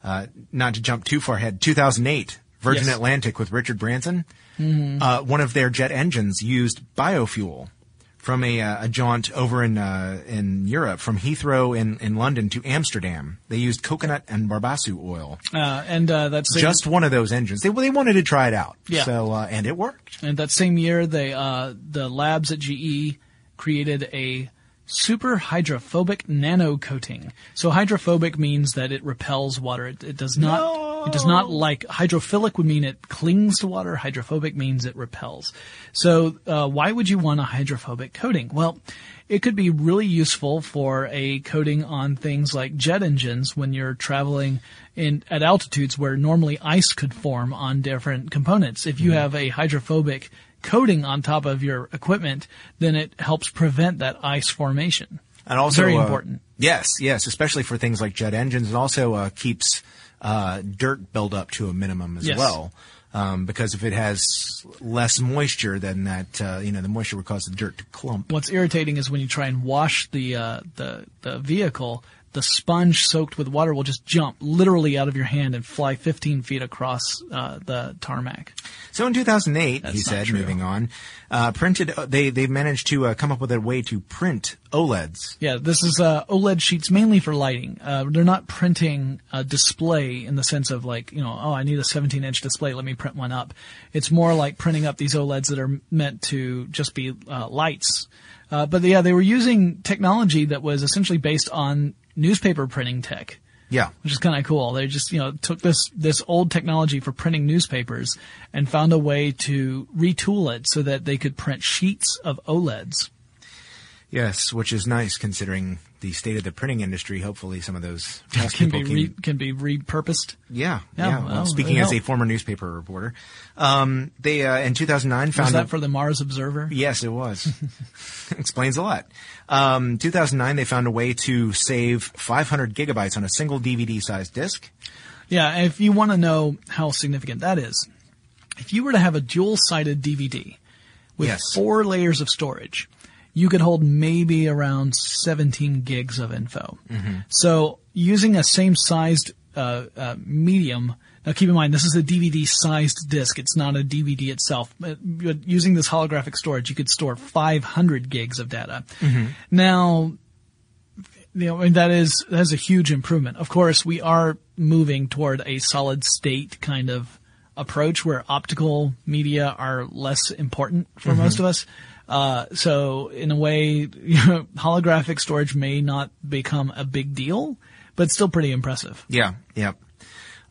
uh, not to jump too far ahead. 2008, Virgin Yes. Atlantic with Richard Branson. Uh, one of their jet engines used biofuel from a, uh, a jaunt over in uh, in Europe, from Heathrow in, in London to Amsterdam. They used coconut and babassu oil. Uh, and uh, that same, Just one of those engines. They they wanted to try it out. Yeah. So uh, and it worked. and that same year, they uh, the labs at GE created a super hydrophobic nano coating. So hydrophobic means that it repels water. It, it does not. It does not like hydrophilic would mean it clings to water. Hydrophobic means it repels. So uh, why would you want a hydrophobic coating? Well, it could be really useful for a coating on things like jet engines when you're traveling in at altitudes where normally ice could form on different components. If you have a hydrophobic coating on top of your equipment, then it helps prevent that ice formation. And also Very uh, important. Yes, yes, especially for things like jet engines. It also uh, keeps uh, dirt buildup to a minimum as Yes. well. Um, because if it has less moisture, then that uh, you know the moisture would cause the dirt to clump. What's irritating is when you try and wash the uh, the the vehicle, the sponge soaked with water will just jump literally out of your hand and fly 15 feet across uh, the tarmac. So in 2008, That's he said, true. moving on, uh, printed. uh, They they managed to uh, come up with a way to print OLEDs. Yeah, this is uh, OLED sheets mainly for lighting. Uh, they're not printing a display in the sense of like, you know, oh, I need a 17 inch display, let me print one up. It's more like printing up these OLEDs that are meant to just be uh, lights. Uh, but yeah, they were using technology that was essentially based on newspaper printing tech. Yeah. which is kind of cool. They just, you know, took this, this old technology for printing newspapers and found a way to retool it so that they could print sheets of OLEDs. Yes, which is nice considering the state of the printing industry. Hopefully, some of those Can people be can re, can be repurposed. Yeah, Yeah, yeah. Well, well, speaking as a former newspaper reporter, um, they uh, in 2009 found Was a- that for the Mars Observer? Yes, it was. Explains a lot. Um, 2009, they found a way to save 500 gigabytes on a single DVD-sized disc. Yeah, if you want to know how significant that is, if you were to have a dual-sided DVD with Yes. four layers of storage, you could hold maybe around 17 gigs of info. So using a same sized uh, uh, medium. Now keep in mind this is a DVD sized disc. It's not a DVD itself. But but using this holographic storage, you could store 500 gigs of data. Now you know, and that is that is a huge improvement. Of course, we are moving toward a solid state kind of approach where optical media are less important for most of us. Uh, so in a way, you know, holographic storage may not become a big deal, but still pretty impressive. Yeah, yeah.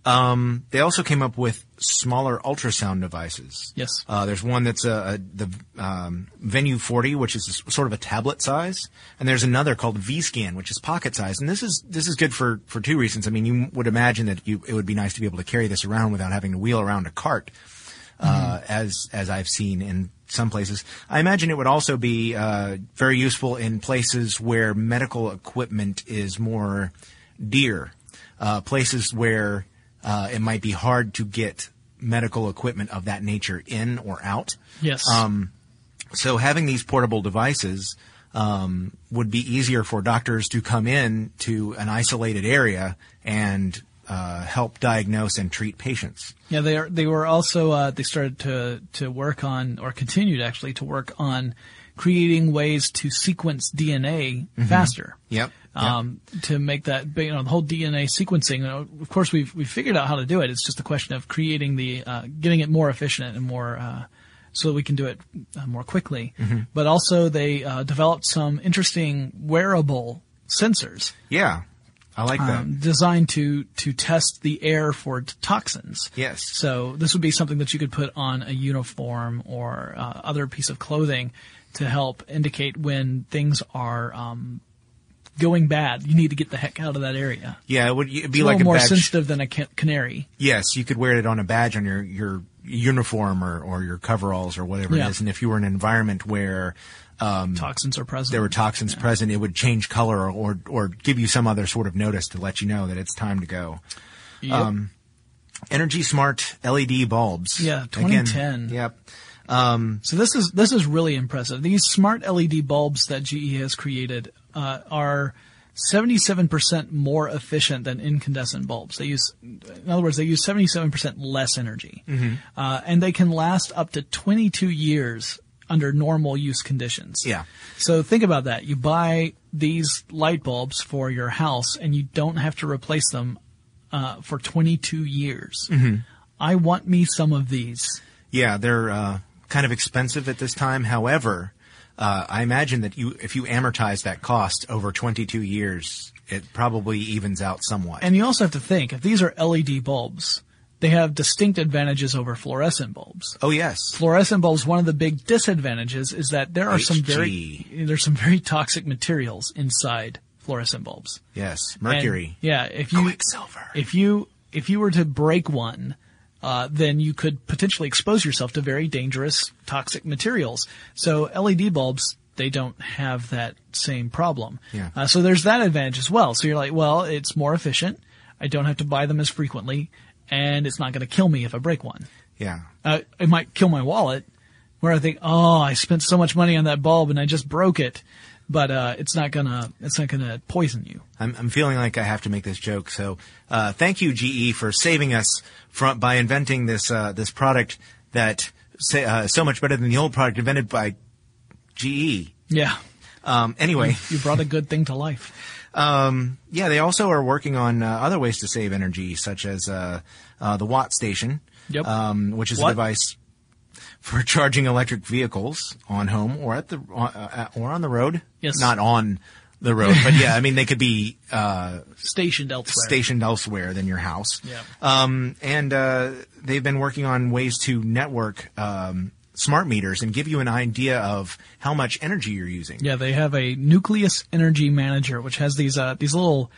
Um, they also came up with smaller ultrasound devices. Yes. Uh, there's one that's a, a the um, Venue 40, which is a sort of a tablet size, and there's another called V-Scan, which is pocket size. And this is this is good for for two reasons. I mean, you would imagine that you it would be nice to be able to carry this around without having to wheel around a cart, uh, as as I've seen in some places. I imagine it would also be uh, very useful in places where medical equipment is more dear, uh, places where uh, it might be hard to get medical equipment of that nature in or out. Yes. So having these portable devices um, would be easier for doctors to come in to an isolated area and uh, help diagnose and treat patients. Yeah, they are. They were also. Uh, they started to to work on, or continued actually to work on, creating ways to sequence DNA faster. Yep. Um, to make that, you know, the whole DNA sequencing. You know, of course, we've we've figured out how to do it. It's just a question of creating the, uh, getting it more efficient and more, uh, so that we can do it uh, more quickly. But also, they uh, developed some interesting wearable sensors Yeah. I like that. um, designed to to test the air for toxins. Yes. So this would be something that you could put on a uniform or uh, other piece of clothing to help indicate when things are um, going bad. You need to get the heck out of that area. Yeah, it would it'd be It's a like little a more badge. sensitive than a ca- canary. Yes, you could wear it on a badge on your your uniform or, or your coveralls or whatever Yeah. it is. And if you were in an environment where um, Toxins are present. there were toxins present, it would change color or or give you some other sort of notice to let you know that it's time to go. Yep. um, Energy smart LED bulbs. Yeah, Again, 2010. yep. So this is this is really impressive. These smart LED bulbs that GE has created uh, are 77% more efficient than incandescent bulbs. They use, in other words, they use 77% less energy, uh, and they can last up to 22 years under normal use conditions. Yeah. So think about that. You buy these light bulbs for your house, and you don't have to replace them uh, for 22 years. I want me some of these. Yeah, they're uh, kind of expensive at this time. However, uh, I imagine that you if you amortize that cost over 22 years, it probably evens out somewhat. And you also have to think, if these are LED bulbs, they have distinct advantages over fluorescent bulbs. oh yes. Fluorescent bulbs, one of the big disadvantages is that there are some very, there's some very toxic materials inside fluorescent bulbs. Yes. And, Mercury. yeah, if you, Quicksilver. if you, if you were to break one, uh, then you could potentially expose yourself to very dangerous toxic materials. So LED bulbs, they don't have that same problem. Yeah. Uh, so there's that advantage as well. So you're like, well, it's more efficient. I don't have to buy them as frequently, and it's not going to kill me if I break one. Yeah. Uh, it might kill my wallet, where I think, oh, I spent so much money on that bulb and I just broke it. But uh, it's not gonna it's not gonna poison you. I'm, I'm feeling like I have to make this joke. So, uh, thank you, GE, for saving us from by inventing this uh, this product that say, uh, so much better than the old product invented by GE. Yeah, Um, anyway, you brought a good thing to life. Um, yeah, they also are working on uh, other ways to save energy, such as uh, uh, the Watt Station, Yep. um, which is What? a device for charging electric vehicles on home or at the uh, uh, or on the road. Yes. not on the road, but yeah, I mean they could be uh, Stationed elsewhere. stationed elsewhere than your house. Yeah. Um, and uh, they've been working on ways to network um, smart meters and give you an idea of how much energy you're using. Yeah, they have a nucleus energy manager, which has these uh, these little.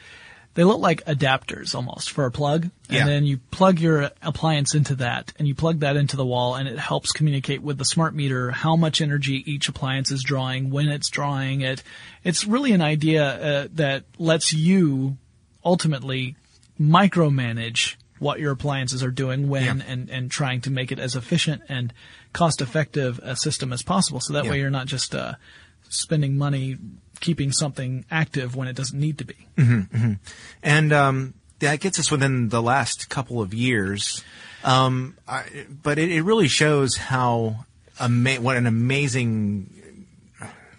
They look like adapters almost for a plug, and Yeah. then you plug your appliance into that, and you plug that into the wall, and it helps communicate with the smart meter how much energy each appliance is drawing, when it's drawing it. It's really an idea uh, that lets you ultimately micromanage what your appliances are doing when Yeah. and, and trying to make it as efficient and cost effective a system as possible. So that Yeah. way you're not just uh, spending money keeping something active when it doesn't need to be. And um, that gets us within the last couple of years. Um, I, but it, it really shows how ama- what an amazing,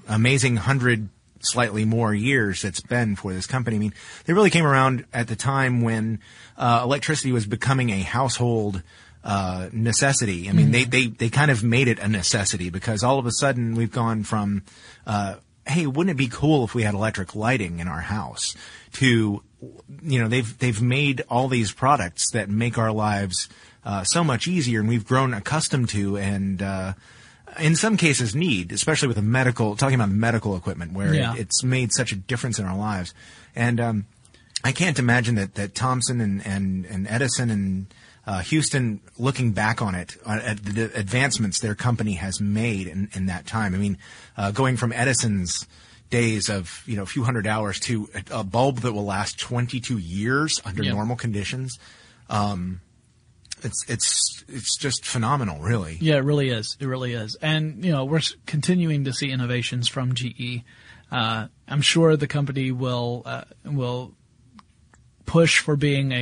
amazing hundred slightly more years it's been for this company. I mean, they really came around at the time when uh, electricity was becoming a household uh, necessity. I mean, they, they they kind of made it a necessity because all of a sudden we've gone from uh, hey, wouldn't it be cool if we had electric lighting in our house? To, you know, they've they've made all these products that make our lives uh, so much easier, and we've grown accustomed to, and uh, in some cases need, especially with the medical, talking about medical equipment, where Yeah. it, it's made such a difference in our lives. And um, I can't imagine that that Thomson and and, and Edison and uh, Houston, looking back on it, uh, at the advancements their company has made in, in that time. I mean, uh, going from Edison's days of you know a few hundred hours to a, a bulb that will last 22 years under Yep. normal conditions. Um, it's it's it's just phenomenal, really. Yeah, it really is. It really is. And, you know, we're continuing to see innovations from GE. Uh, I'm sure the company will, uh, will push for being a,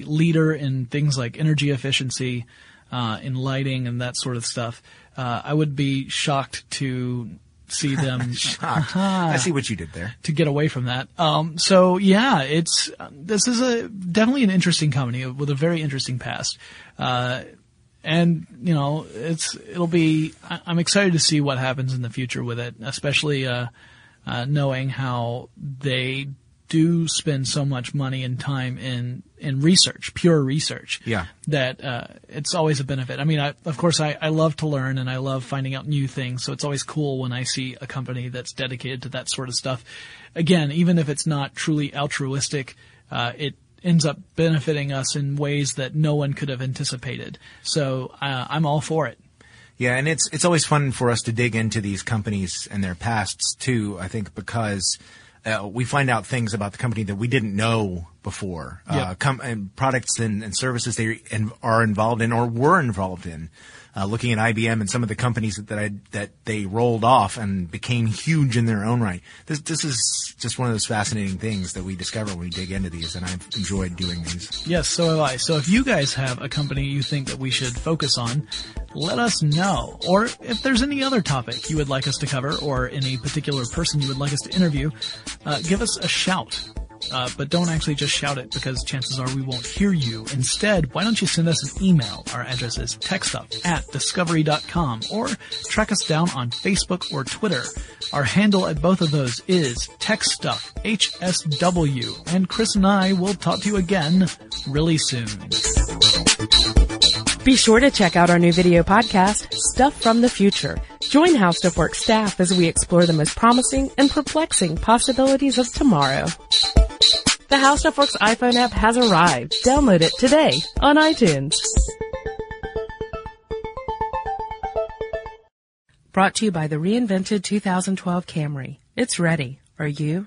a leader in things like energy efficiency, uh, in lighting and that sort of stuff. Uh, I would be shocked to see them Shocked. I see what you did there. to get away from that. Um, so yeah, it's this is a definitely an interesting company with a very interesting past. Uh, and you know, it's it'll be. I- I'm excited to see what happens in the future with it, especially uh, uh, knowing how they do spend so much money and time in in research, pure research. Yeah. That uh, it's always a benefit. I mean, I, of course, I, I love to learn and I love finding out new things. So it's always cool when I see a company that's dedicated to that sort of stuff. Again, even if it's not truly altruistic, uh, it ends up benefiting us in ways that no one could have anticipated. So uh, I'm all for it. Yeah, and it's it's always fun for us to dig into these companies and their pasts too. I think because uh, we find out things about the company that we didn't know before. Uh, com- and products and, and services they are involved in or were involved in. Uh, looking at IBM and some of the companies that, that I, that they rolled off and became huge in their own right. This this is just one of those fascinating things that we discover when we dig into these, and I've enjoyed doing these. Yes, so have I. So if you guys have a company you think that we should focus on, let us know. Or if there's any other topic you would like us to cover, or any particular person you would like us to interview, uh, give us a shout. Uh, but don't actually just shout it because chances are we won't hear you. Instead, why don't you send us an email? Our address is techstuff at discovery.com or track us down on Facebook or Twitter. Our handle at both of those is techstuff, HSW. And Chris and I will talk to you again really soon. Be sure to check out our new video podcast, Stuff from the Future. Join How Stuff Works staff as we explore the most promising and perplexing possibilities of tomorrow. The Stuff Works iPhone app has arrived. Download it today on iTunes. Brought to you by the reinvented 2012 Camry. It's ready. Are you?